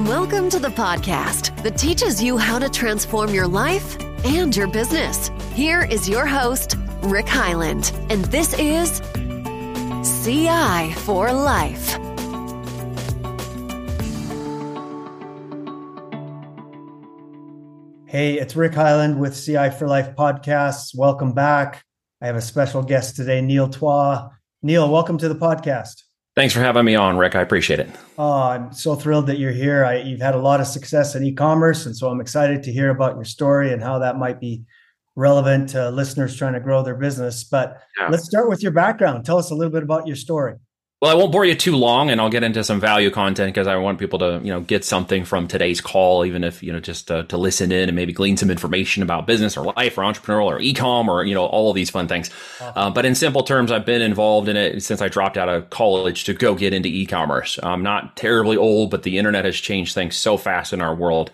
Welcome to the podcast that teaches you how to transform your life and your business. Here is your host, Rick Highland, and this is CI for Life. Hey, it's Rick Highland with CI for Life podcasts. Welcome back. I have a special guest today, Neil Twa. Neil, welcome to the podcast. Thanks for having me on, Rick. I appreciate it. Oh, I'm so thrilled that you're here. I, you've had a lot of success in e-commerce, and so I'm excited to hear about your story and how that might be relevant to listeners trying to grow their business. But yeah. let's start with your background. Tell us a little bit about your story. Well, I won't bore you too long, and I'll get into some value content because I want people to, you know, get something from today's call, even if you know, just uh, to listen in and maybe glean some information about business or life or entrepreneurial or ecom or you know, all of these fun things. Uh-huh. Uh, but in simple terms, I've been involved in it since I dropped out of college to go get into e-commerce. I'm not terribly old, but the internet has changed things so fast in our world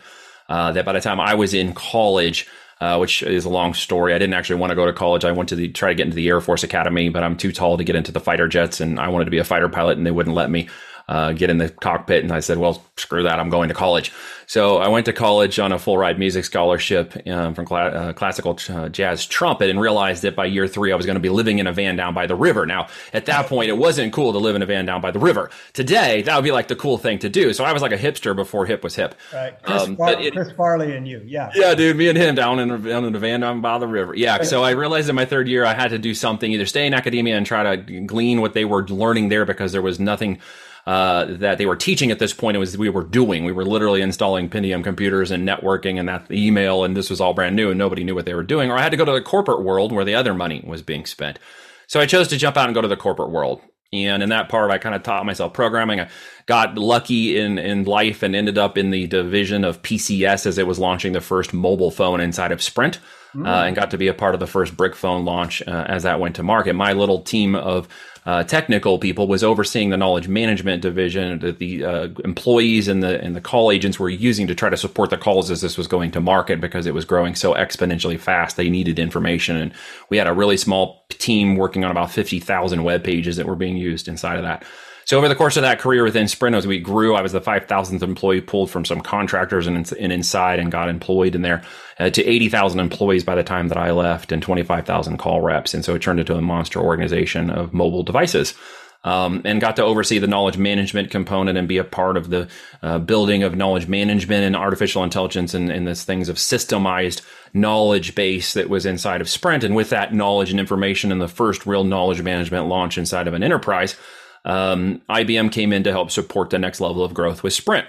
uh, that by the time I was in college uh, which is a long story. I didn't actually want to go to college. I went to the try to get into the Air Force Academy, but I'm too tall to get into the fighter jets, and I wanted to be a fighter pilot, and they wouldn't let me uh, get in the cockpit. And I said, well, screw that. I'm going to college. So I went to college on a full ride music scholarship um, from cl- uh, classical uh, jazz trumpet and realized that by year three, I was going to be living in a van down by the river. Now, at that point, it wasn't cool to live in a van down by the river. Today, that would be like the cool thing to do. So I was like a hipster before hip was hip. Right. Chris, um, Far- it, Chris Farley and you. Yeah. Yeah, dude, me and him down in, down in a van down by the river. Yeah. So I realized in my third year, I had to do something, either stay in academia and try to glean what they were learning there because there was nothing uh, that they were teaching at this point. It was we were doing. We were literally installing Pentium computers and networking and that email, and this was all brand new, and nobody knew what they were doing. Or I had to go to the corporate world where the other money was being spent. So I chose to jump out and go to the corporate world. And in that part, I kind of taught myself programming. I got lucky in, in life and ended up in the division of PCS as it was launching the first mobile phone inside of Sprint. Mm. Uh, and got to be a part of the first brick phone launch uh, as that went to market. My little team of uh, technical people was overseeing the knowledge management division that the uh, employees and the and the call agents were using to try to support the calls as this was going to market because it was growing so exponentially fast. They needed information, and we had a really small team working on about fifty thousand web pages that were being used inside of that. So over the course of that career within Sprint, as we grew, I was the 5,000th employee pulled from some contractors and, and inside and got employed in there uh, to 80,000 employees by the time that I left and 25,000 call reps. And so it turned into a monster organization of mobile devices. Um, and got to oversee the knowledge management component and be a part of the uh, building of knowledge management and artificial intelligence and, and this things of systemized knowledge base that was inside of Sprint. And with that knowledge and information and the first real knowledge management launch inside of an enterprise, um, IBM came in to help support the next level of growth with Sprint.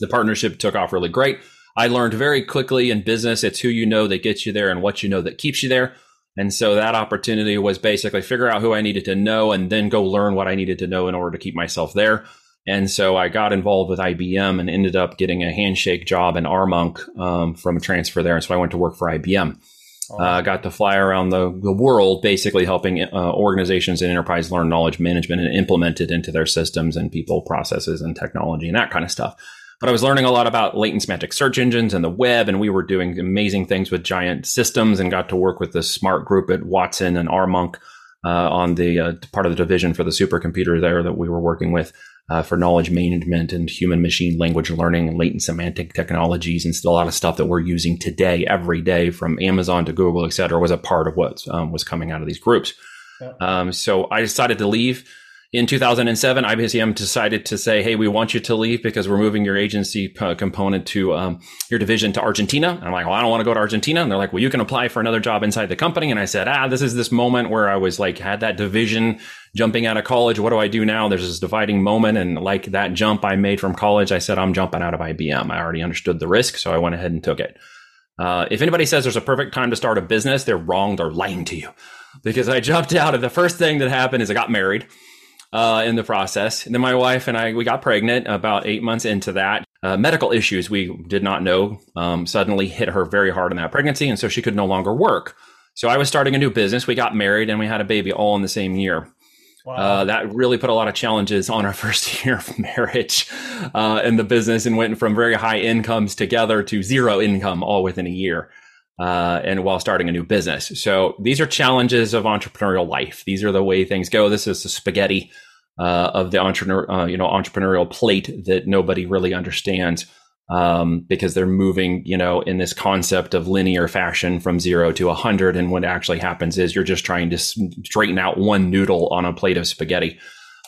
The partnership took off really great. I learned very quickly in business, it's who you know that gets you there and what you know that keeps you there. And so that opportunity was basically figure out who I needed to know and then go learn what I needed to know in order to keep myself there. And so I got involved with IBM and ended up getting a handshake job in Armonk um, from a transfer there. And so I went to work for IBM. Uh, got to fly around the, the world, basically helping uh, organizations and enterprise learn knowledge management and implement it into their systems and people, processes, and technology and that kind of stuff. But I was learning a lot about latent semantic search engines and the web, and we were doing amazing things with giant systems and got to work with the smart group at Watson and Armonk uh, on the uh, part of the division for the supercomputer there that we were working with uh, for knowledge management and human machine language learning latent semantic technologies and still a lot of stuff that we're using today every day from Amazon to Google, et cetera, was a part of what um, was coming out of these groups. Yeah. Um, so I decided to leave in 2007, IBM decided to say, "Hey, we want you to leave because we're moving your agency uh, component to um, your division to Argentina." And I'm like, "Well, I don't want to go to Argentina." And they're like, "Well, you can apply for another job inside the company." And I said, "Ah, this is this moment where I was like had that division jumping out of college. What do I do now?" There's this dividing moment, and like that jump I made from college, I said, "I'm jumping out of IBM." I already understood the risk, so I went ahead and took it. Uh, if anybody says there's a perfect time to start a business, they're wrong. They're lying to you because I jumped out, and the first thing that happened is I got married uh, in the process. And then my wife and I, we got pregnant about eight months into that. Uh, medical issues we did not know um, suddenly hit her very hard in that pregnancy. And so she could no longer work. So I was starting a new business. We got married and we had a baby all in the same year. Wow. Uh, that really put a lot of challenges on our first year of marriage uh, in the business and went from very high incomes together to zero income all within a year uh, and while starting a new business. So these are challenges of entrepreneurial life. These are the way things go. This is the spaghetti uh, of the entrepreneur, uh, you know, entrepreneurial plate that nobody really understands um, because they're moving, you know, in this concept of linear fashion from zero to a hundred. And what actually happens is you're just trying to straighten out one noodle on a plate of spaghetti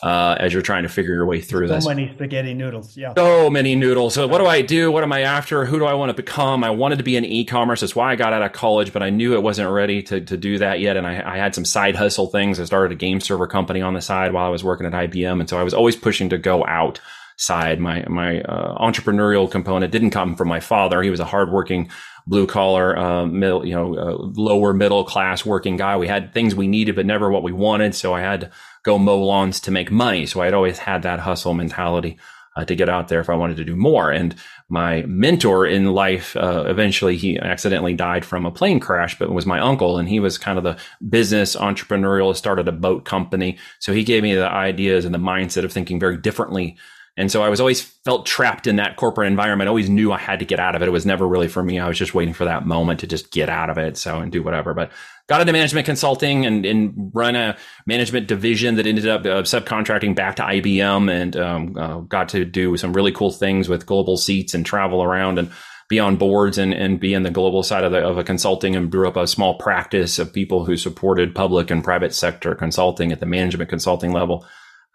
uh, as you're trying to figure your way through so this. So many spaghetti noodles. Yeah. So many noodles. So what do I do? What am I after? Who do I want to become? I wanted to be in e-commerce. That's why I got out of college, but I knew it wasn't ready to, to do that yet. And I, I had some side hustle things. I started a game server company on the side while I was working at IBM. And so I was always pushing to go out side. My, my, uh, entrepreneurial component didn't come from my father. He was a hardworking blue collar, uh, middle, you know, uh, lower middle class working guy. We had things we needed, but never what we wanted. So I had to go mow lawns to make money. So I'd always had that hustle mentality uh, to get out there if I wanted to do more. And my mentor in life, uh, eventually he accidentally died from a plane crash, but was my uncle. And he was kind of the business entrepreneurial, started a boat company. So he gave me the ideas and the mindset of thinking very differently and so I was always felt trapped in that corporate environment. I always knew I had to get out of it. It was never really for me. I was just waiting for that moment to just get out of it. So and do whatever. But got into management consulting and, and run a management division that ended up uh, subcontracting back to IBM and um, uh, got to do some really cool things with global seats and travel around and be on boards and, and be in the global side of, the, of a consulting and grew up a small practice of people who supported public and private sector consulting at the management consulting level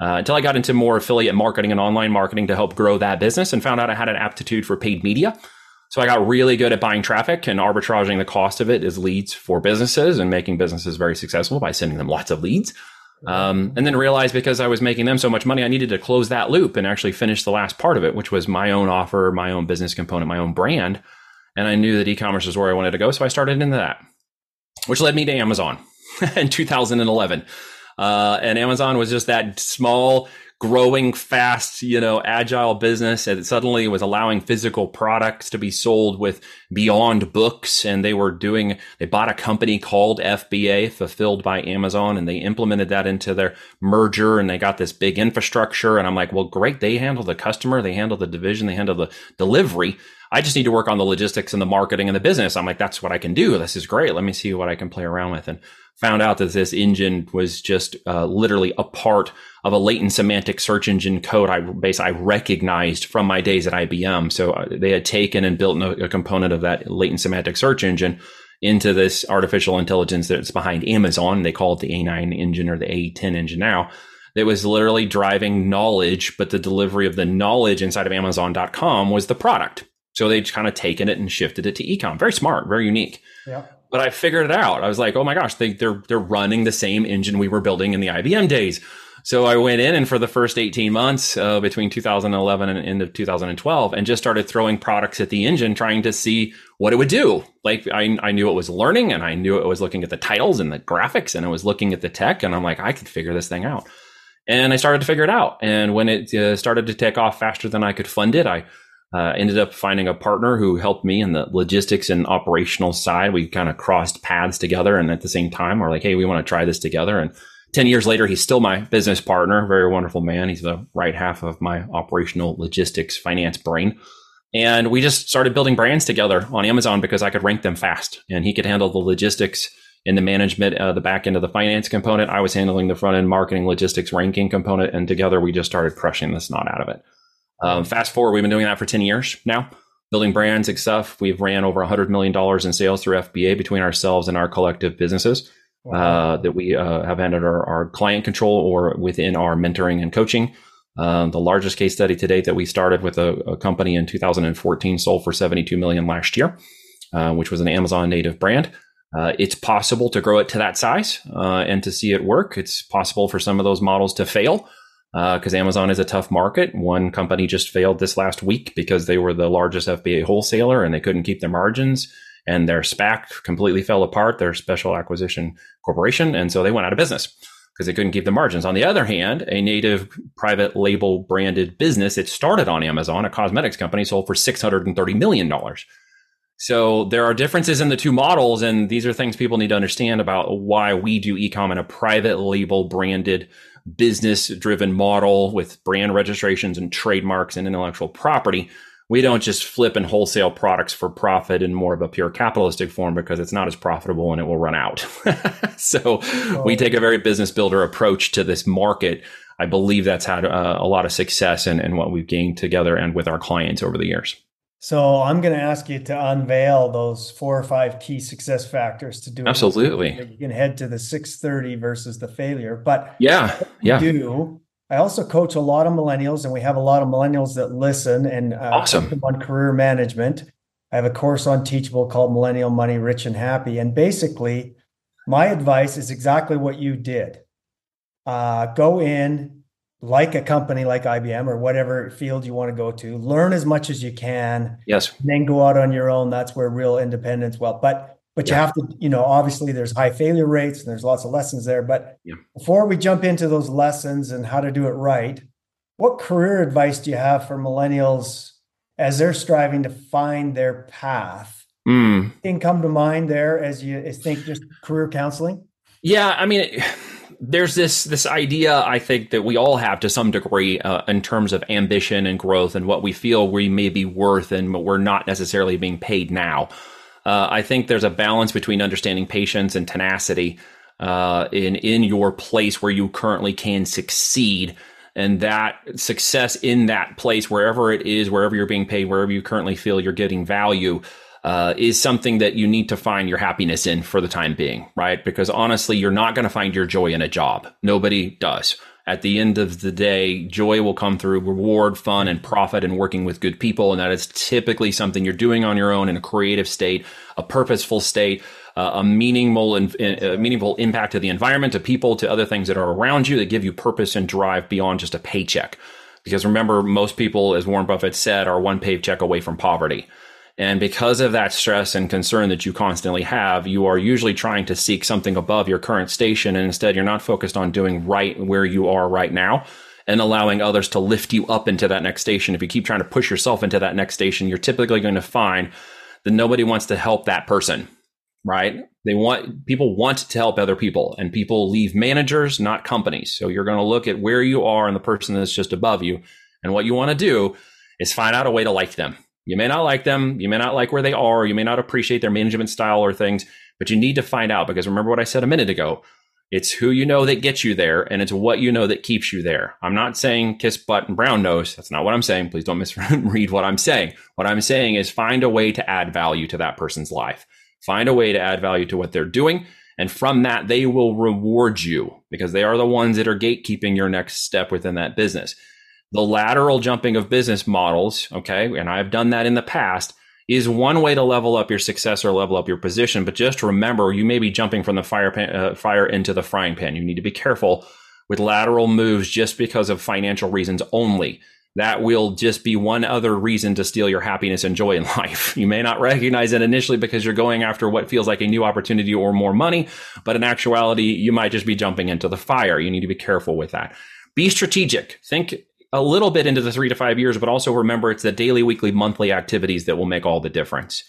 uh, until I got into more affiliate marketing and online marketing to help grow that business and found out I had an aptitude for paid media. So I got really good at buying traffic and arbitraging the cost of it as leads for businesses and making businesses very successful by sending them lots of leads. Um, and then realized because I was making them so much money, I needed to close that loop and actually finish the last part of it, which was my own offer, my own business component, my own brand. And I knew that e-commerce was where I wanted to go. So I started into that, which led me to Amazon in 2011. Uh, and Amazon was just that small, growing fast, you know, agile business. And suddenly was allowing physical products to be sold with beyond books. And they were doing, they bought a company called FBA, fulfilled by Amazon, and they implemented that into their merger and they got this big infrastructure. And I'm like, well, great. They handle the customer, they handle the division, they handle the delivery. I just need to work on the logistics and the marketing and the business. I'm like, that's what I can do. This is great. Let me see what I can play around with. And found out that this engine was just uh, literally a part of a latent semantic search engine code I base I recognized from my days at IBM. So uh, they had taken and built a component of that latent semantic search engine into this artificial intelligence that's behind Amazon. They call it the A9 engine or the A10 engine now. That was literally driving knowledge, but the delivery of the knowledge inside of Amazon.com was the product. So they'd kind of taken it and shifted it to ecom. Very smart, very unique. Yeah but I figured it out. I was like, oh my gosh, they, they're they're running the same engine we were building in the IBM days. So I went in and for the first 18 months uh, between 2011 and end of 2012 and just started throwing products at the engine, trying to see what it would do. Like I, I knew it was learning and I knew it was looking at the titles and the graphics and it was looking at the tech. And I'm like, I could figure this thing out. And I started to figure it out. And when it uh, started to take off faster than I could fund it, I uh, ended up finding a partner who helped me in the logistics and operational side. We kind of crossed paths together, and at the same time, we're like, "Hey, we want to try this together." And ten years later, he's still my business partner. Very wonderful man. He's the right half of my operational logistics finance brain. And we just started building brands together on Amazon because I could rank them fast, and he could handle the logistics and the management, uh, the back end of the finance component. I was handling the front end marketing, logistics, ranking component, and together we just started crushing the snot out of it. Um, fast forward, we've been doing that for 10 years now, building brands and stuff. We've ran over $100 million in sales through FBA between ourselves and our collective businesses wow. uh, that we uh, have under our, our, client control or within our mentoring and coaching. Um, the largest case study to date that we started with a, a company in 2014 sold for 72 million last year, uh, which was an Amazon native brand. Uh, it's possible to grow it to that size uh, and to see it work. It's possible for some of those models to fail because uh, Amazon is a tough market. One company just failed this last week because they were the largest FBA wholesaler and they couldn't keep their margins. And their SPAC completely fell apart, their special acquisition corporation. And so they went out of business because they couldn't keep the margins. On the other hand, a native private label branded business, it started on Amazon, a cosmetics company, sold for $630 million. So there are differences in the two models, and these are things people need to understand about why we do ecom in a private label branded business driven model with brand registrations and trademarks and intellectual property. We don't just flip and wholesale products for profit in more of a pure capitalistic form because it's not as profitable and it will run out. so oh. we take a very business builder approach to this market I believe that's had uh, a lot of success in what we've gained together and with our clients over the years. So I'm going to ask you to unveil those four or five key success factors to do. Absolutely. You can head to the 630 versus the failure, but yeah, yeah. Do I also coach a lot of millennials, and we have a lot of millennials that listen and uh, awesome on career management. I have a course on Teachable called Millennial Money Rich and Happy, and basically, my advice is exactly what you did. Uh, go in, like a company like IBM or whatever field you want to go to, learn as much as you can. Yes. then go out on your own. That's where real independence. Well, but but yeah. you have to, you know, obviously there's high failure rates and there's lots of lessons there. But yeah. before we jump into those lessons and how to do it right, what career advice do you have for millennials as they're striving to find their path? Mm. Thing come to mind there as you as think just career counseling? Yeah, I mean. It, there's this this idea I think that we all have to some degree uh, in terms of ambition and growth and what we feel we may be worth and what we're not necessarily being paid now. Uh, I think there's a balance between understanding patience and tenacity uh, in in your place where you currently can succeed, and that success in that place, wherever it is, wherever you're being paid, wherever you currently feel you're getting value uh, is something that you need to find your happiness in for the time being, right? Because honestly, you're not going to find your joy in a job. Nobody does. At the end of the day, joy will come through reward, fun, and profit and working with good people. And that is typically something you're doing on your own in a creative state, a purposeful state, uh, a meaningful and uh, meaningful impact to the environment, to people, to other things that are around you that give you purpose and drive beyond just a paycheck. Because remember, most people, as Warren Buffett said, are one paycheck away from poverty. And because of that stress and concern that you constantly have, you are usually trying to seek something above your current station. And instead, you're not focused on doing right where you are right now and allowing others to lift you up into that next station. If you keep trying to push yourself into that next station, you're typically going to find that nobody wants to help that person, right? They want people want to help other people and people leave managers, not companies. So you're going to look at where you are and the person that's just above you. And what you want to do is find out a way to like them you may not like them. You may not like where they are. You may not appreciate their management style or things, but you need to find out because remember what I said a minute ago. It's who you know that gets you there, and it's what you know that keeps you there. I'm not saying kiss butt and brown nose. That's not what I'm saying. Please don't misread what I'm saying. What I'm saying is find a way to add value to that person's life. Find a way to add value to what they're doing. And from that, they will reward you because they are the ones that are gatekeeping your next step within that business. The lateral jumping of business models, okay, and I've done that in the past, is one way to level up your success or level up your position. But just remember, you may be jumping from the fire pan, uh, fire into the frying pan. You need to be careful with lateral moves just because of financial reasons only. That will just be one other reason to steal your happiness and joy in life. You may not recognize it initially because you're going after what feels like a new opportunity or more money, but in actuality, you might just be jumping into the fire. You need to be careful with that. Be strategic. Think a little bit into the three to five years, but also remember it's the daily, weekly, monthly activities that will make all the difference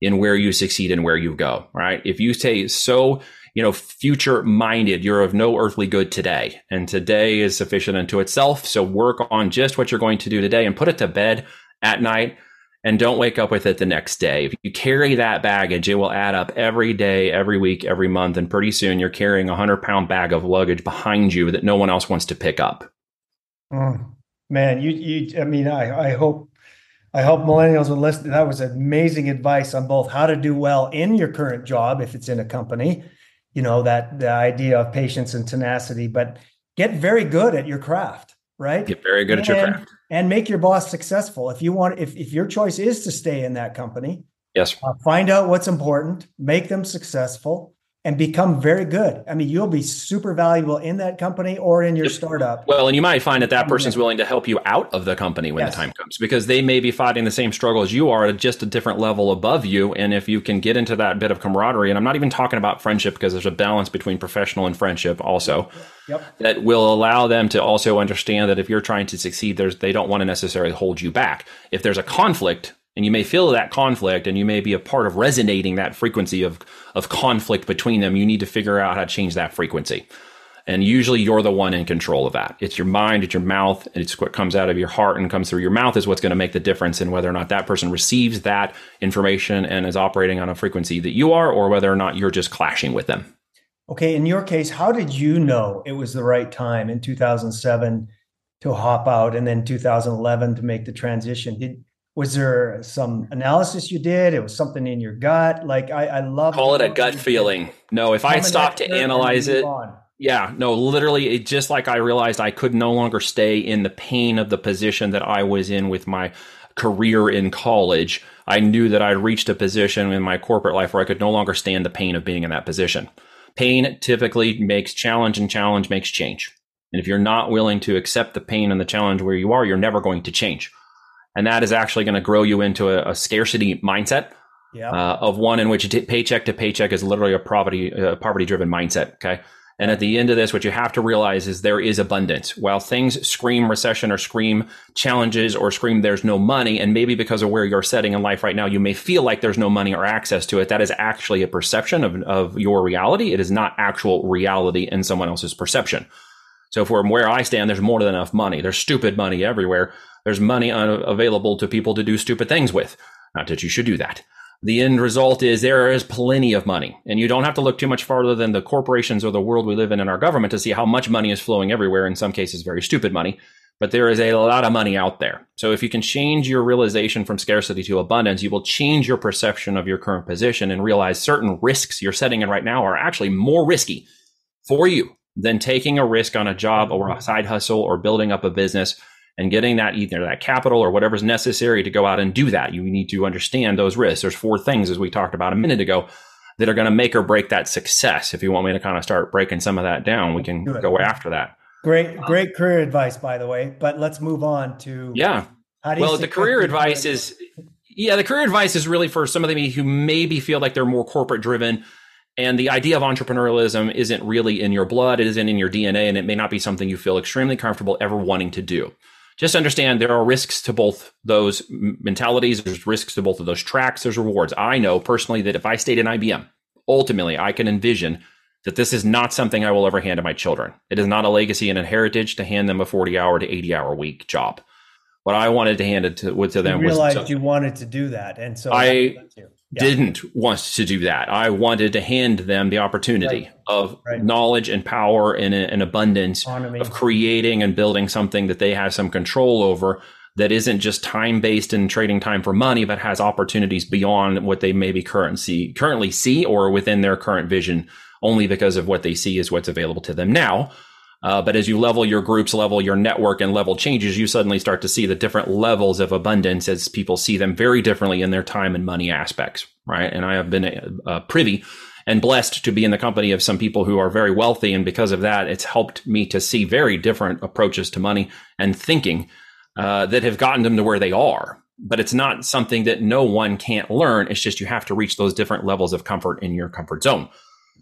in where you succeed and where you go, right? If you stay so, you know, future minded, you're of no earthly good today. And today is sufficient unto itself. So work on just what you're going to do today and put it to bed at night and don't wake up with it the next day. If you carry that baggage, it will add up every day, every week, every month. And pretty soon you're carrying a hundred pound bag of luggage behind you that no one else wants to pick up. Mm, man, you you I mean, I I hope I hope millennials will listen. That was amazing advice on both how to do well in your current job if it's in a company, you know, that the idea of patience and tenacity, but get very good at your craft, right? Get very good and, at your craft. And make your boss successful. If you want if if your choice is to stay in that company, yes. Uh, find out what's important, make them successful and become very good. I mean, you'll be super valuable in that company or in your startup. Well, and you might find that that person's willing to help you out of the company when yes. the time comes because they may be fighting the same struggle as you are at just a different level above you. And if you can get into that bit of camaraderie, and I'm not even talking about friendship because there's a balance between professional and friendship also, yep. that will allow them to also understand that if you're trying to succeed, there's, they don't want to necessarily hold you back. If there's a conflict, and you may feel that conflict and you may be a part of resonating that frequency of, of conflict between them. You need to figure out how to change that frequency. And usually you're the one in control of that. It's your mind, it's your mouth, it's what comes out of your heart and comes through your mouth is what's going to make the difference in whether or not that person receives that information and is operating on a frequency that you are, or whether or not you're just clashing with them. Okay, in your case, how did you know it was the right time in 2007 to hop out and then 2011 to make the transition? Did was there some analysis you did? It was something in your gut. Like I, I love call it a gut feeling. No, if I stopped to analyze it, on. yeah, no, literally, it just like I realized I could no longer stay in the pain of the position that I was in with my career in college. I knew that I'd reached a position in my corporate life where I could no longer stand the pain of being in that position. Pain typically makes challenge, and challenge makes change. And if you're not willing to accept the pain and the challenge where you are, you're never going to change. And that is actually going to grow you into a, a scarcity mindset uh, of one in which paycheck to paycheck is literally a poverty uh, poverty driven mindset. Okay. And at the end of this, what you have to realize is there is abundance. While things scream recession or scream challenges or scream there's no money, and maybe because of where you're setting in life right now, you may feel like there's no money or access to it. That is actually a perception of, of your reality. It is not actual reality in someone else's perception. So from where I stand, there's more than enough money. There's stupid money everywhere. There's money available to people to do stupid things with. Not that you should do that the end result is there is plenty of money. And you don't have to look too much farther than the corporations or the world we live in in our government to see how much money is flowing everywhere, in some cases, very stupid money. But there is a lot of money out there. So if you can change your realization from scarcity to abundance, you will change your perception of your current position and realize certain risks you're setting in right now are actually more risky for you than taking a risk on a job or a side hustle or building up a business and getting that either that capital or whatever's necessary to go out and do that. You need to understand those risks. There's four things, as we talked about a minute ago, that are going to make or break that success. If you want me to kind of start breaking some of that down, we can go after that. Great, um, great career advice, by the way. But let's move on to yeah. well, the career advice is yeah, the career advice is really for some of them who maybe feel like they're more corporate driven. And the idea of entrepreneurialism isn't really in your blood, it isn't in your DNA, and it may not be something you feel extremely comfortable ever wanting to do just understand there are risks to both those mentalities. There's risks to both of those tracks. There's rewards. I know personally that if I stayed in IBM, ultimately I can envision that this is not something I will ever hand to my children. It is not a legacy and a heritage to hand them a 40 hour to 80 hour week job. What I wanted to hand it to, to them you realized was you wanted to do that. And so I yeah. didn't want to do that. I wanted to hand them the opportunity right. of right. knowledge and power and uh, an abundance Autonomy. of creating and building something that they have some control over that isn't just time based and trading time for money, but has opportunities beyond what they maybe currently currently see or within their current vision only because of what they see is what's available to them now. Uh, but as you level your groups, level your network, and level changes, you suddenly start to see the different levels of abundance as people see them very differently in their time and money aspects, right? And I have been uh, privy and blessed to be in the company of some people who are very wealthy. And because of that, it's helped me to see very different approaches to money and thinking uh, that have gotten them to where they are. But it's not something that no one can't learn. It's just you have to reach those different levels of comfort in your comfort zone.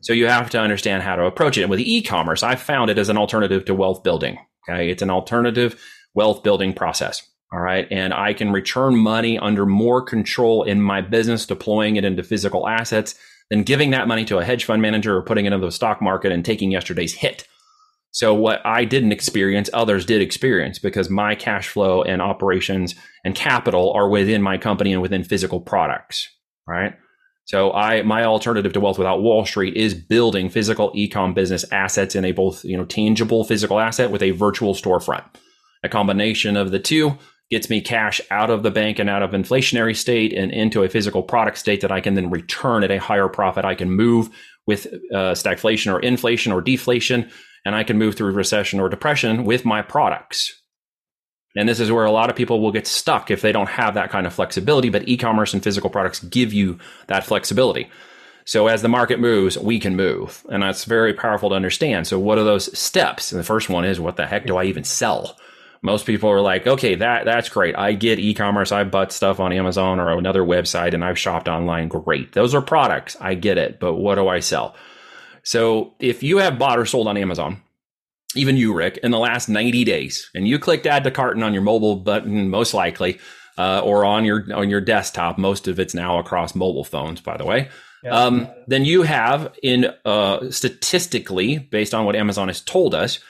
So you have to understand how to approach it. And with e-commerce, I found it as an alternative to wealth building. Okay. It's an alternative wealth building process. All right. And I can return money under more control in my business, deploying it into physical assets than giving that money to a hedge fund manager or putting it into the stock market and taking yesterday's hit. So what I didn't experience, others did experience because my cash flow and operations and capital are within my company and within physical products. Right. So I my alternative to wealth without Wall Street is building physical ecom business assets in a both, you know, tangible physical asset with a virtual storefront. A combination of the two gets me cash out of the bank and out of inflationary state and into a physical product state that I can then return at a higher profit. I can move with uh, stagflation or inflation or deflation, and I can move through recession or depression with my products. And this is where a lot of people will get stuck if they don't have that kind of flexibility. But e commerce and physical products give you that flexibility. So as the market moves, we can move. And that's very powerful to understand. So what are those steps? And the first one is what the heck do I even sell? Most people are like, okay, that that's great. I get e-commerce. I bought stuff on Amazon or another website and I've shopped online. Great. Those are products. I get it. But what do I sell? So if you have bought or sold on Amazon, even you, Rick, in the last 90 days, and you clicked add to carton on your mobile button, most likely, uh, or on your on your desktop. Most of it's now across mobile phones, by the way. Yeah. Um, then you have, in uh, statistically, based on what Amazon has told us,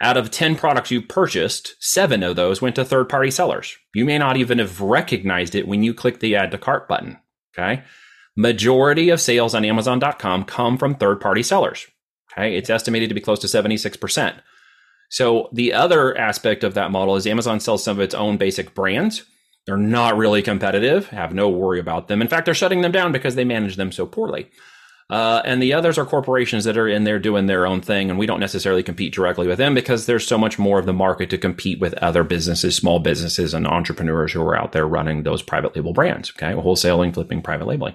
out of 10 products you purchased, seven of those went to third party sellers. You may not even have recognized it when you click the add to cart button. Okay. Majority of sales on Amazon.com come from third party sellers. Okay. It's estimated to be close to 76%. So the other aspect of that model is Amazon sells some of its own basic brands. They're not really competitive, have no worry about them. In fact, they're shutting them down because they manage them so poorly. Uh, and the others are corporations that are in there doing their own thing, and we don't necessarily compete directly with them because there's so much more of the market to compete with other businesses, small businesses, and entrepreneurs who are out there running those private label brands. Okay, wholesaling, flipping, private labeling.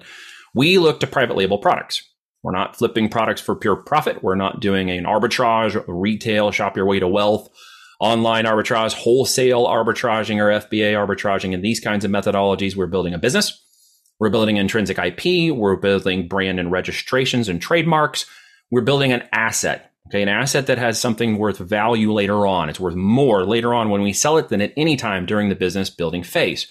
We look to private label products. We're not flipping products for pure profit. We're not doing an arbitrage, retail, shop your way to wealth, online arbitrage, wholesale arbitraging, or FBA arbitraging, and these kinds of methodologies. We're building a business we're building intrinsic IP. We're building brand and registrations and trademarks. We're building an asset. Okay. An asset that has something worth value later on. It's worth more later on when we sell it than at any time during the business building phase.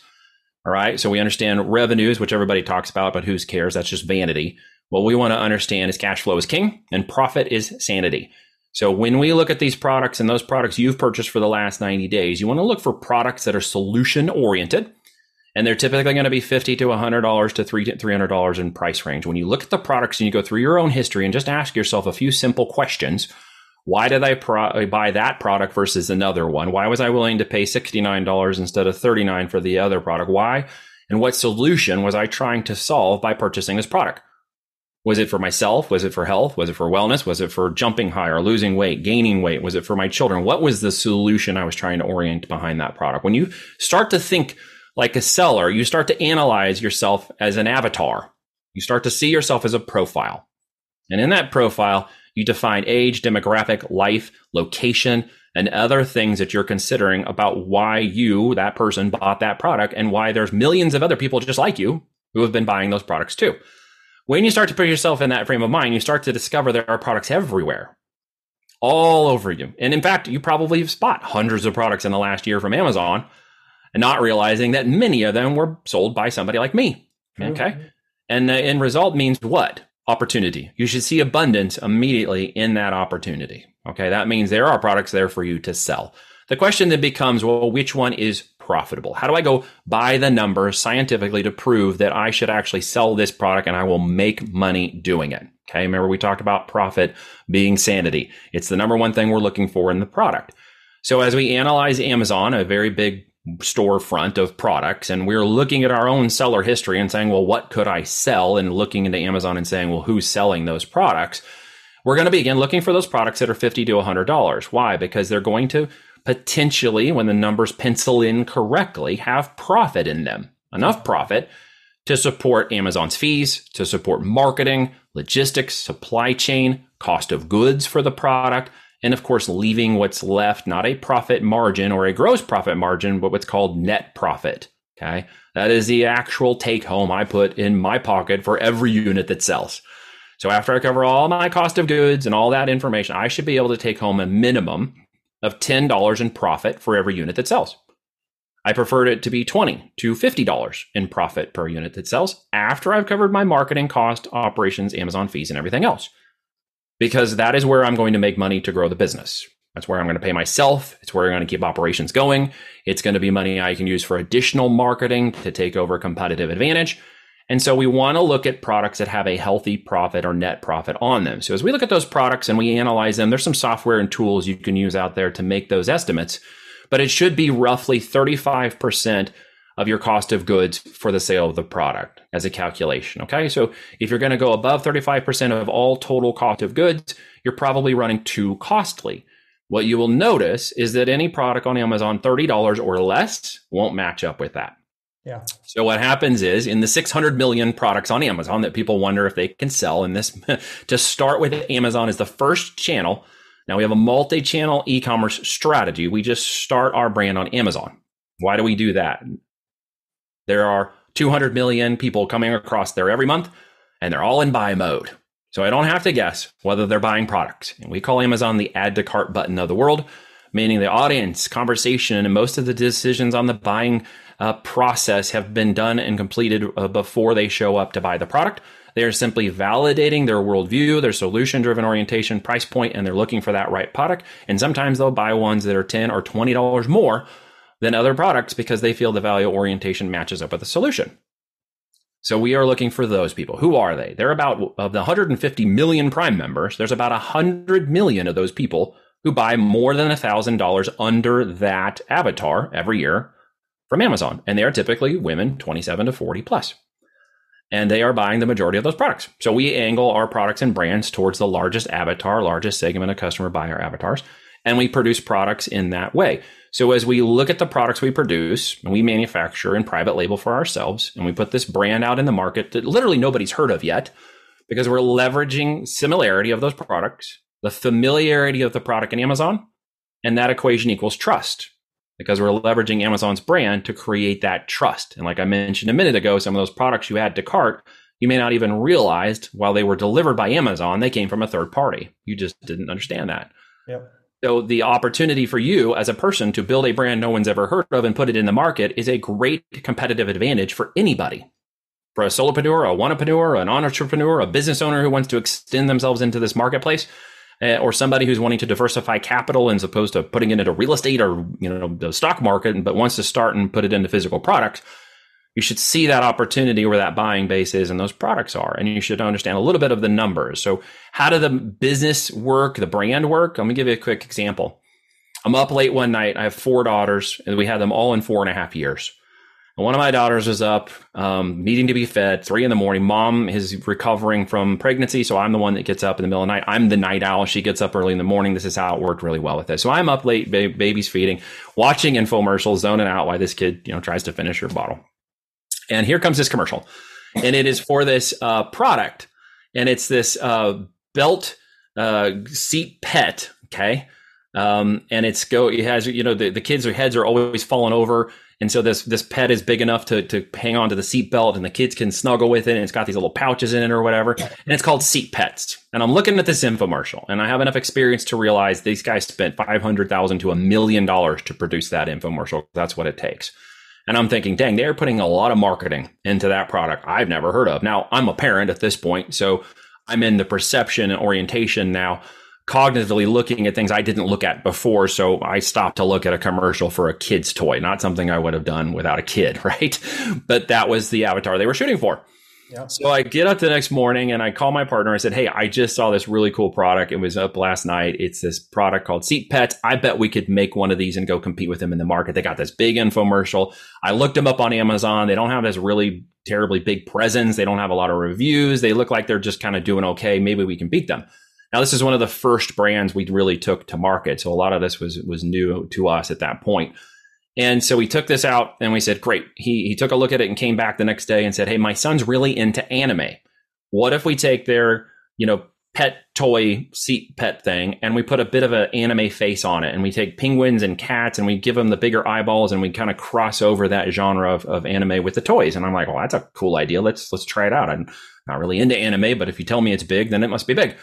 All right. So we understand revenues, which everybody talks about, but who cares? That's just vanity. What we want to understand is cash flow is king and profit is sanity. So when we look at these products and those products you've purchased for the last 90 days, you want to look for products that are solution oriented and they're typically going to be 50 to hundred dollars to three three hundred dollars in price range. When you look at the products and you go through your own history and just ask yourself a few simple questions. Why did I pro- buy that product versus another one? Why was I willing to pay $69 instead of 39 for the other product? Why? And what solution was I trying to solve by purchasing this product? Was it for myself? Was it for health? Was it for wellness? Was it for jumping higher, losing weight, gaining weight? Was it for my children? What was the solution I was trying to orient behind that product? When you start to think like a seller, you start to analyze yourself as an avatar. You start to see yourself as a profile. And in that profile, you define age, demographic, life, location, and other things that you're considering about why you, that person, bought that product and why there's millions of other people just like you who have been buying those products too. When you start to put yourself in that frame of mind, you start to discover there are products everywhere, all over you. And in fact, you probably have spot hundreds of products in the last year from Amazon and not realizing that many of them were sold by somebody like me. Okay. Mm-hmm. And the end result means what? Opportunity. You should see abundance immediately in that opportunity. Okay. That means there are products there for you to sell. The question then becomes, well, which one is profitable? How do I go by the numbers scientifically to prove that I should actually sell this product and I will make money doing it? Okay. Remember we talked about profit being sanity. It's the number one thing we're looking for in the product. So as we analyze Amazon, a very big storefront of products and we're looking at our own seller history and saying, well, what could I sell? And looking into Amazon and saying, well, who's selling those products? We're going to begin looking for those products that are 50 to $100. Why? Because they're going to potentially, when the numbers pencil in correctly, have profit in them, enough profit to support Amazon's fees, to support marketing, logistics, supply chain, cost of goods for the product, and of course, leaving what's left not a profit margin or a gross profit margin, but what's called net profit. Okay. That is the actual take home I put in my pocket for every unit that sells. So after I cover all my cost of goods and all that information, I should be able to take home a minimum of $10 in profit for every unit that sells. I preferred it to be 20 to $50 in profit per unit that sells after I've covered my marketing cost, operations, Amazon fees, and everything else because that is where I'm going to make money to grow the business. That's where I'm going to pay myself. It's where I'm going to keep operations going. It's going to be money I can use for additional marketing to take over competitive advantage. And so we want to look at products that have a healthy profit or net profit on them. So as we look at those products and we analyze them, there's some software and tools you can use out there to make those estimates, but it should be roughly 35% of your cost of goods for the sale of the product as a calculation. Okay. So if you're going to go above 35% of all total cost of goods, you're probably running too costly. What you will notice is that any product on Amazon, $30 or less, won't match up with that. Yeah. So what happens is in the 600 million products on Amazon that people wonder if they can sell in this to start with Amazon is the first channel. Now we have a multi-channel e-commerce strategy. We just start our brand on Amazon. Why do we do that? There are 200 million people coming across there every month, and they're all in buy mode. So I don't have to guess whether they're buying products. And we call Amazon the add to cart button of the world, meaning the audience, conversation, and most of the decisions on the buying uh, process have been done and completed uh, before they show up to buy the product. They are simply validating their worldview, their solution driven orientation, price point, and they're looking for that right product. And sometimes they'll buy ones that are 10 or $20 more than other products because they feel the value orientation matches up with the solution. So we are looking for those people. Who are they? They're about of the 150 million Prime members. There's about 100 million of those people who buy more than $1,000 under that avatar every year from Amazon. And they are typically women 27 to 40 plus. And they are buying the majority of those products. So we angle our products and brands towards the largest avatar, largest segment of customer buyer avatars. And we produce products in that way. So as we look at the products we produce and we manufacture and private label for ourselves, and we put this brand out in the market that literally nobody's heard of yet, because we're leveraging similarity of those products, the familiarity of the product in Amazon, and that equation equals trust because we're leveraging Amazon's brand to create that trust. And like I mentioned a minute ago, some of those products you add to cart, you may not even realized while they were delivered by Amazon, they came from a third party. You just didn't understand that. Yep. So the opportunity for you as a person to build a brand no one's ever heard of and put it in the market is a great competitive advantage for anybody. For a solopreneur, a wannapreneur, an entrepreneur, a business owner who wants to extend themselves into this marketplace, uh, or somebody who's wanting to diversify capital as opposed to putting it into real estate or you know the stock market, but wants to start and put it into physical products, you should see that opportunity where that buying base is and those products are, and you should understand a little bit of the numbers. So, how do the business work, the brand work? Let me give you a quick example. I'm up late one night. I have four daughters, and we had them all in four and a half years. One of my daughters was up, um, needing to be fed, three in the morning. Mom is recovering from pregnancy, so I'm the one that gets up in the middle of the night. I'm the night owl. She gets up early in the morning. This is how it worked really well with this. So I'm up late, ba- baby's feeding, watching infomercials, zoning out while this kid, you know, tries to finish her bottle. And here comes this commercial, and it is for this uh, product, and it's this uh, belt uh, seat pet. Okay. Um, and it's go. It has you know the, the kids' heads are always falling over and so this this pet is big enough to to hang on to the seat belt and the kids can snuggle with it. And it's got these little pouches in it or whatever. And it's called Seat Pets. And I'm looking at this infomercial and I have enough experience to realize these guys spent five hundred thousand to a million dollars to produce that infomercial. That's what it takes. And I'm thinking, dang, they're putting a lot of marketing into that product I've never heard of. Now I'm a parent at this point, so I'm in the perception and orientation now cognitively looking at things I didn't look at before. So I stopped to look at a commercial for a kid's toy, not something I would have done without a kid, right? But that was the avatar they were shooting for. Yep. So I get up the next morning and I call my partner. I said, Hey, I just saw this really cool product. It was up last night. It's this product called Seat Pets. I bet we could make one of these and go compete with them in the market. They got this big infomercial. I looked them up on Amazon. They don't have this really terribly big presence. They don't have a lot of reviews. They look like they're just kind of doing okay. Maybe we can beat them. Now, this is one of the first brands we really took to market, so a lot of this was was new to us at that point. And so we took this out and we said, "Great." He he took a look at it and came back the next day and said, "Hey, my son's really into anime. What if we take their you know pet toy seat pet thing and we put a bit of an anime face on it and we take penguins and cats and we give them the bigger eyeballs and we kind of cross over that genre of, of anime with the toys and i'm like well that's a cool idea let's let's try it out i'm not really into anime but if you tell me it's big then it must be big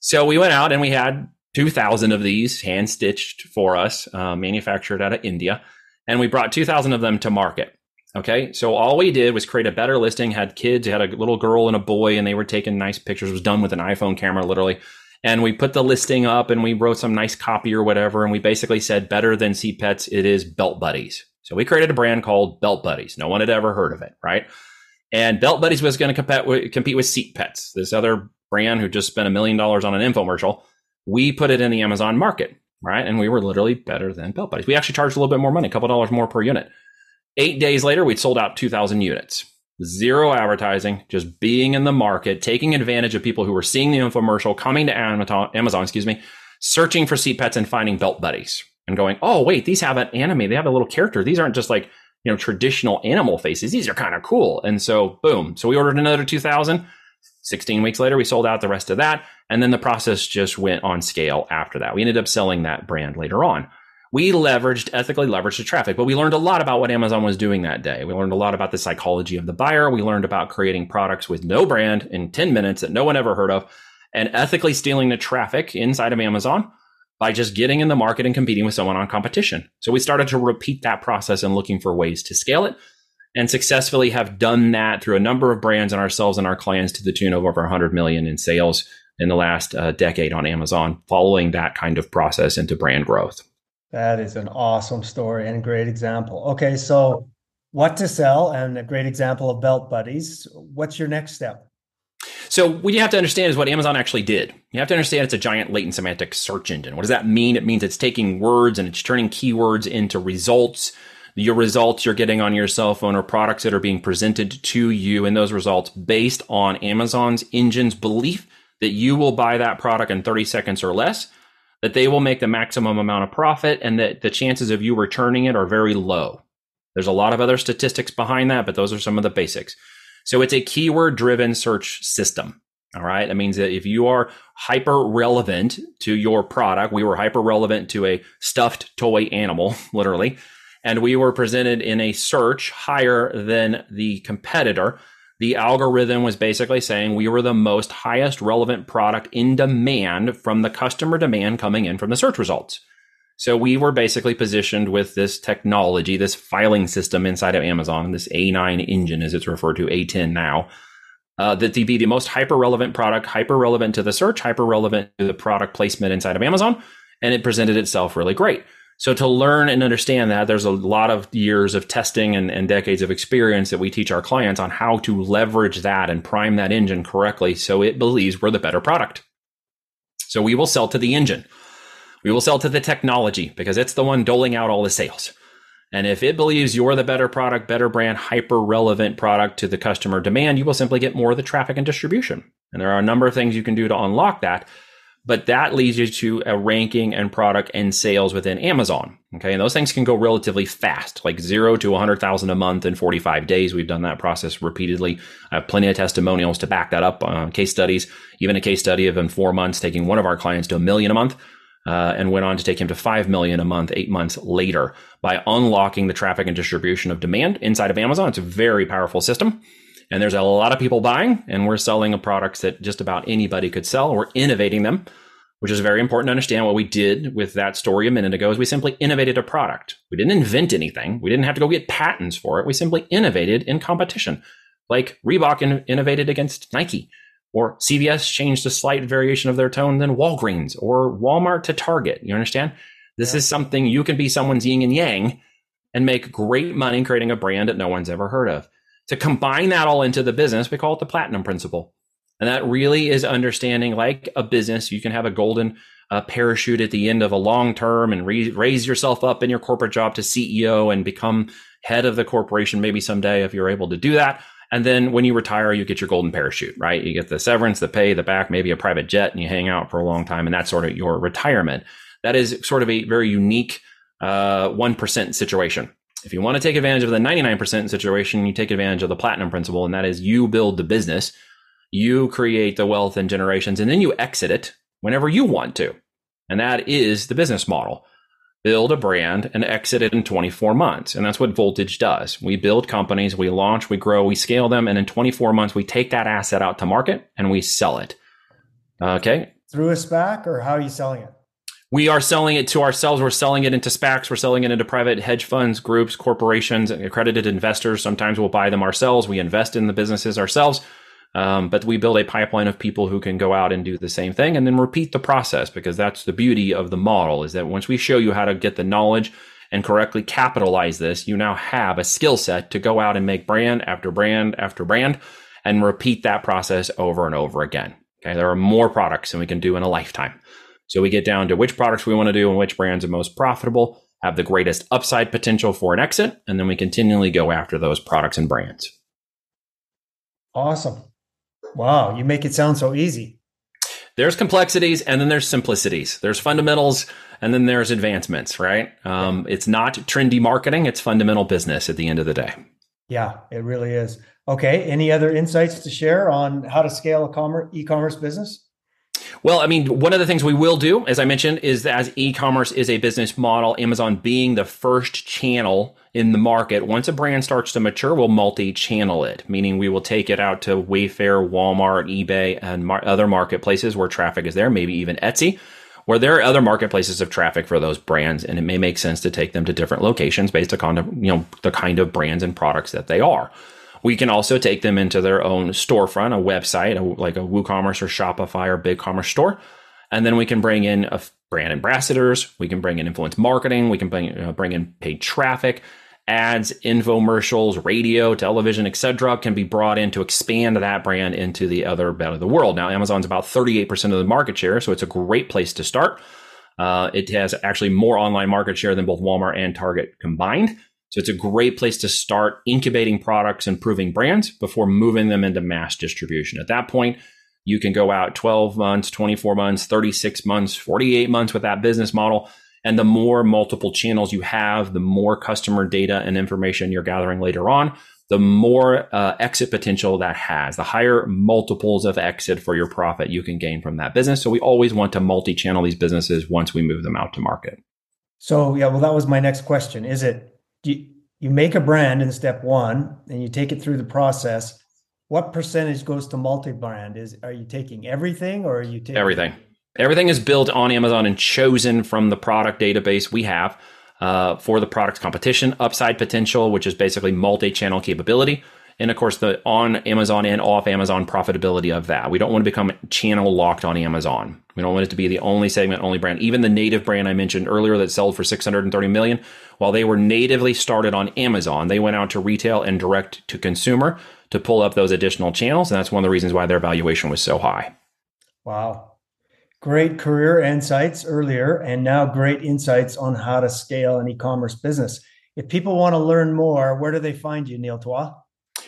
so we went out and we had 2,000 of these hand stitched for us, uh, manufactured out of India, and we brought 2,000 of them to market. Okay, so all we did was create a better listing. Had kids, had a little girl and a boy, and they were taking nice pictures. It was done with an iPhone camera, literally. And we put the listing up, and we wrote some nice copy or whatever. And we basically said, better than Seat Pets, it is Belt Buddies. So we created a brand called Belt Buddies. No one had ever heard of it, right? And Belt Buddies was going to compete with, compete with Seat Pets, this other brand who just spent a million dollars on an infomercial. We put it in the Amazon market, right? And we were literally better than Belt Buddies. We actually charged a little bit more money, a couple dollars more per unit. Eight days later, we'd sold out 2,000 units. Zero advertising, just being in the market, taking advantage of people who were seeing the infomercial, coming to Amazon, Amazon excuse me, searching for seat pets and finding belt buddies and going, oh, wait, these have an anime. They have a little character. These aren't just like, you know, traditional animal faces. These are kind of cool. And so, boom. So we ordered another 2,000 16 weeks later, we sold out the rest of that. And then the process just went on scale after that. We ended up selling that brand later on. We leveraged, ethically leveraged the traffic, but we learned a lot about what Amazon was doing that day. We learned a lot about the psychology of the buyer. We learned about creating products with no brand in 10 minutes that no one ever heard of and ethically stealing the traffic inside of Amazon by just getting in the market and competing with someone on competition. So we started to repeat that process and looking for ways to scale it and successfully have done that through a number of brands and ourselves and our clients to the tune of over 100 million in sales in the last uh, decade on Amazon, following that kind of process into brand growth. That is an awesome story and a great example. Okay, so what to sell and a great example of belt buddies. What's your next step? So what you have to understand is what Amazon actually did. You have to understand it's a giant latent semantic search engine. What does that mean? It means it's taking words and it's turning keywords into results. Your results you're getting on your cell phone or products that are being presented to you and those results based on Amazon's engine's belief that you will buy that product in 30 seconds or less, that they will make the maximum amount of profit and that the chances of you returning it are very low. There's a lot of other statistics behind that, but those are some of the basics. So it's a keyword driven search system. All right. That means that if you are hyper relevant to your product, we were hyper relevant to a stuffed toy animal, literally, and we were presented in a search higher than the competitor. The algorithm was basically saying we were the most highest relevant product in demand from the customer demand coming in from the search results. So we were basically positioned with this technology, this filing system inside of Amazon, this A9 engine, as it's referred to, A10 now, uh, that to be the most hyper relevant product, hyper relevant to the search, hyper relevant to the product placement inside of Amazon. And it presented itself really great. So to learn and understand that, there's a lot of years of testing and, and decades of experience that we teach our clients on how to leverage that and prime that engine correctly so it believes we're the better product. So we will sell to the engine. We will sell to the technology because it's the one doling out all the sales. And if it believes you're the better product, better brand, hyper relevant product to the customer demand, you will simply get more of the traffic and distribution. And there are a number of things you can do to unlock that. But that leads you to a ranking and product and sales within Amazon. Okay. And those things can go relatively fast, like zero to 100,000 a month in 45 days. We've done that process repeatedly. I have plenty of testimonials to back that up, uh, case studies, even a case study of in four months taking one of our clients to a million a month uh, and went on to take him to 5 million a month eight months later by unlocking the traffic and distribution of demand inside of Amazon. It's a very powerful system. And there's a lot of people buying, and we're selling a products that just about anybody could sell. We're innovating them, which is very important to understand. What we did with that story a minute ago is we simply innovated a product. We didn't invent anything. We didn't have to go get patents for it. We simply innovated in competition, like Reebok in- innovated against Nike. Or CVS changed a slight variation of their tone than Walgreens or Walmart to Target. You understand? This yeah. is something you can be someone's yin and yang and make great money creating a brand that no one's ever heard of. To combine that all into the business, we call it the platinum principle. And that really is understanding like a business, you can have a golden uh, parachute at the end of a long term and re- raise yourself up in your corporate job to CEO and become head of the corporation maybe someday if you're able to do that. And then when you retire, you get your golden parachute, right? You get the severance, the pay, the back, maybe a private jet, and you hang out for a long time. And that's sort of your retirement. That is sort of a very unique uh, 1% situation. If you want to take advantage of the 99% situation, you take advantage of the platinum principle, and that is you build the business, you create the wealth and generations, and then you exit it whenever you want to. And that is the business model build a brand and exit it in 24 months. And that's what Voltage does. We build companies, we launch, we grow, we scale them. And in 24 months, we take that asset out to market and we sell it. Okay. Through a SPAC or how are you selling it? We are selling it to ourselves. We're selling it into SPACs. We're selling it into private hedge funds, groups, corporations, accredited investors. Sometimes we'll buy them ourselves. We invest in the businesses ourselves. Um, but we build a pipeline of people who can go out and do the same thing and then repeat the process because that's the beauty of the model is that once we show you how to get the knowledge and correctly capitalize this, you now have a skill set to go out and make brand after brand after brand and repeat that process over and over again. Okay. There are more products than we can do in a lifetime. So we get down to which products we want to do and which brands are most profitable, have the greatest upside potential for an exit, and then we continually go after those products and brands. Awesome. Wow, you make it sound so easy. There's complexities and then there's simplicities. There's fundamentals and then there's advancements, right? Um, it's not trendy marketing, it's fundamental business at the end of the day. Yeah, it really is. Okay, any other insights to share on how to scale a e-commerce business? Well, I mean, one of the things we will do, as I mentioned, is as e-commerce is a business model, Amazon being the first channel in the market, once a brand starts to mature, we'll multi-channel it, meaning we will take it out to Wayfair, Walmart, eBay, and mar- other marketplaces where traffic is there, maybe even Etsy, where there are other marketplaces of traffic for those brands, and it may make sense to take them to different locations based upon you know the kind of brands and products that they are. We can also take them into their own storefront, a website, a, like a WooCommerce or Shopify or BigCommerce store. And then we can bring in a brand ambassadors. We can bring in influence marketing. We can bring, uh, bring in paid traffic. ads, infomercials, radio, television, etc., can be brought in to expand that brand into the other bed of the world. Now, Amazon's about 38% of the market share, so it's a great place to start. Uh, it has actually more online market share than both Walmart and Target combined. So it's a great place to start incubating products and proving brands before moving them into mass distribution. At that point, you can go out 12 months, 24 months, 36 months, 48 months with that business model and the more multiple channels you have, the more customer data and information you're gathering later on, the more uh, exit potential that has, the higher multiples of exit for your profit you can gain from that business. So we always want to multi channel these businesses once we move them out to market. So, yeah, well, that was my next question. Is it you, you make a brand in step one and you take it through the process? What percentage goes to multi brand? Is are you taking everything or are you taking everything? Everything is built on Amazon and chosen from the product database we have uh, for the product competition, upside potential, which is basically multi-channel capability, and of course the on Amazon and off Amazon profitability of that. We don't want to become channel locked on Amazon. We don't want it to be the only segment, only brand. Even the native brand I mentioned earlier that sold for 630 million, while they were natively started on Amazon, they went out to retail and direct to consumer to pull up those additional channels, and that's one of the reasons why their valuation was so high. Wow great career insights earlier, and now great insights on how to scale an e commerce business. If people want to learn more, where do they find you, Neil Twa?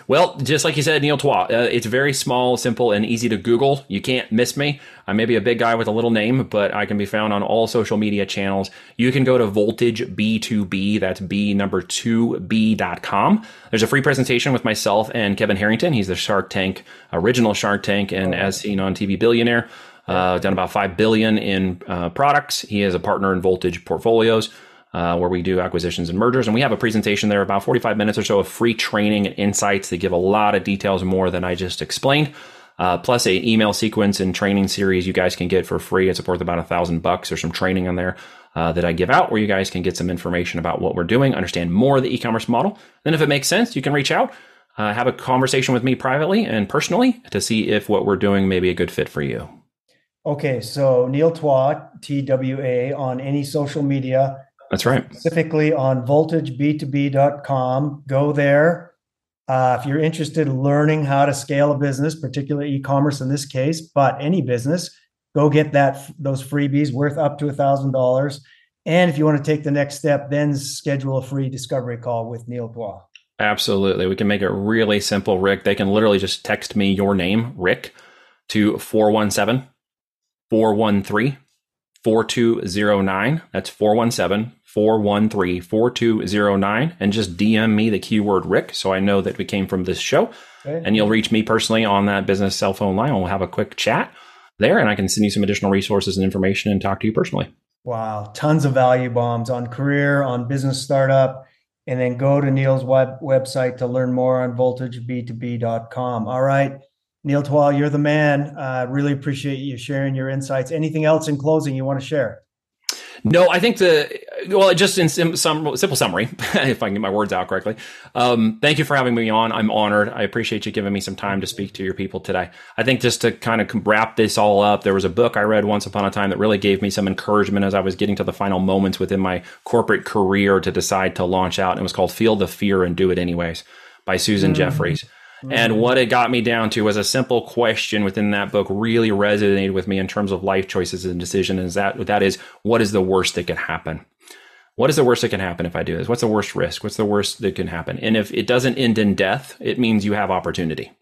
Well, just like you said, Neil Twa, uh, it's very small, simple, and easy to Google. You can't miss me. I may be a big guy with a little name, but I can be found on all social media channels. You can go to Voltage B2B, that's B number 2B.com. There's a free presentation with myself and Kevin Harrington. He's the Shark Tank, original Shark Tank, and as seen on TV Billionaire uh, done about five billion in uh, products. He is a partner in Voltage Portfolios, uh, where we do acquisitions and mergers, and we have a presentation there, about 45 minutes or so of free training and insights that give a lot of details more than I just explained. Uh, plus a email sequence and training series you guys can get for free. It's worth about a thousand bucks or some training on there uh, that I give out where you guys can get some information about what we're doing, understand more of the e-commerce model. Then if it makes sense, you can reach out, uh, have a conversation with me privately and personally to see if what we're doing may be a good fit for you. Okay, so Neil Twa, T W A, on any social media. That's right. Specifically on voltageb2b.com. Go there. Uh, if you're interested in learning how to scale a business, particularly e-commerce in this case, but any business, go get that those freebies worth up to a thousand dollars. And if you want to take the next step, then schedule a free discovery call with Neil Twa. Absolutely. We can make it really simple, Rick. They can literally just text me your name, Rick, to 417 413 4209. That's 417 413 4209. And just DM me the keyword Rick so I know that we came from this show. Okay. And you'll reach me personally on that business cell phone line. We'll have a quick chat there and I can send you some additional resources and information and talk to you personally. Wow. Tons of value bombs on career, on business startup. And then go to Neil's web, website to learn more on voltageb2b.com. All right. Neil Twa, you're the man. I uh, really appreciate you sharing your insights. Anything else in closing you want to share? No, I think the well, just in sim, some simple summary, if I can get my words out correctly. Um, thank you for having me on. I'm honored. I appreciate you giving me some time to speak to your people today. I think just to kind of wrap this all up, there was a book I read once upon a time that really gave me some encouragement as I was getting to the final moments within my corporate career to decide to launch out. And it was called "Feel the Fear and Do It Anyways" by Susan mm-hmm. Jeffers. And what it got me down to was a simple question within that book really resonated with me in terms of life choices and decision is that that is what is the worst that could happen? What is the worst that can happen if I do this? What's the worst risk? What's the worst that can happen? And if it doesn't end in death, it means you have opportunity.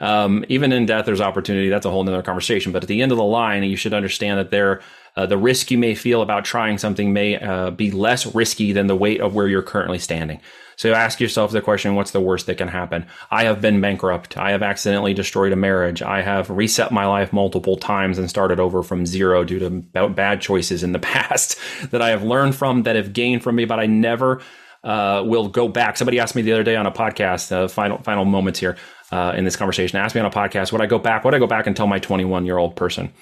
Um, even in death, there's opportunity. That's a whole nother conversation. But at the end of the line, you should understand that there, uh, the risk you may feel about trying something may uh, be less risky than the weight of where you're currently standing. So ask yourself the question, what's the worst that can happen? I have been bankrupt. I have accidentally destroyed a marriage. I have reset my life multiple times and started over from zero due to bad choices in the past that I have learned from, that have gained from me, but I never uh, will go back. Somebody asked me the other day on a podcast, uh, final final moments here uh, in this conversation, asked me on a podcast, would I go back? Would I go back and tell my 21 year old person?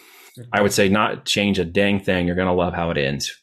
I would say not change a dang thing. You're going to love how it ends.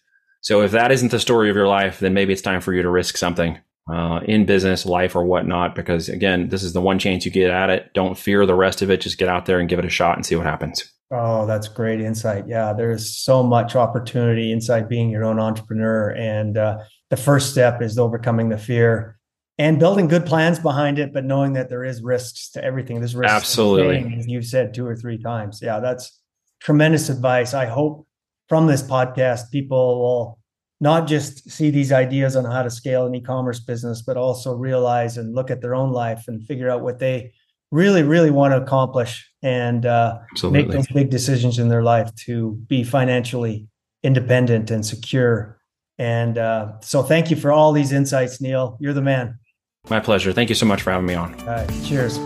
So if that isn't the story of your life, then maybe it's time for you to risk something uh, in business, life, or whatnot. Because again, this is the one chance you get at it. Don't fear the rest of it. Just get out there and give it a shot and see what happens. Oh, that's great insight. Yeah, there's so much opportunity inside being your own entrepreneur. And uh, the first step is overcoming the fear and building good plans behind it, but knowing that there is risks to everything. There's risks. Absolutely. As you've said two or three times. Yeah, that's tremendous advice. I hope from this podcast, people will not just see these ideas on how to scale an e-commerce business, but also realize and look at their own life and figure out what they really, really want to accomplish and uh, make those big decisions in their life to be financially independent and secure. And uh, so, thank you for all these insights, Neil. You're the man. My pleasure. Thank you so much for having me on. All right. Cheers.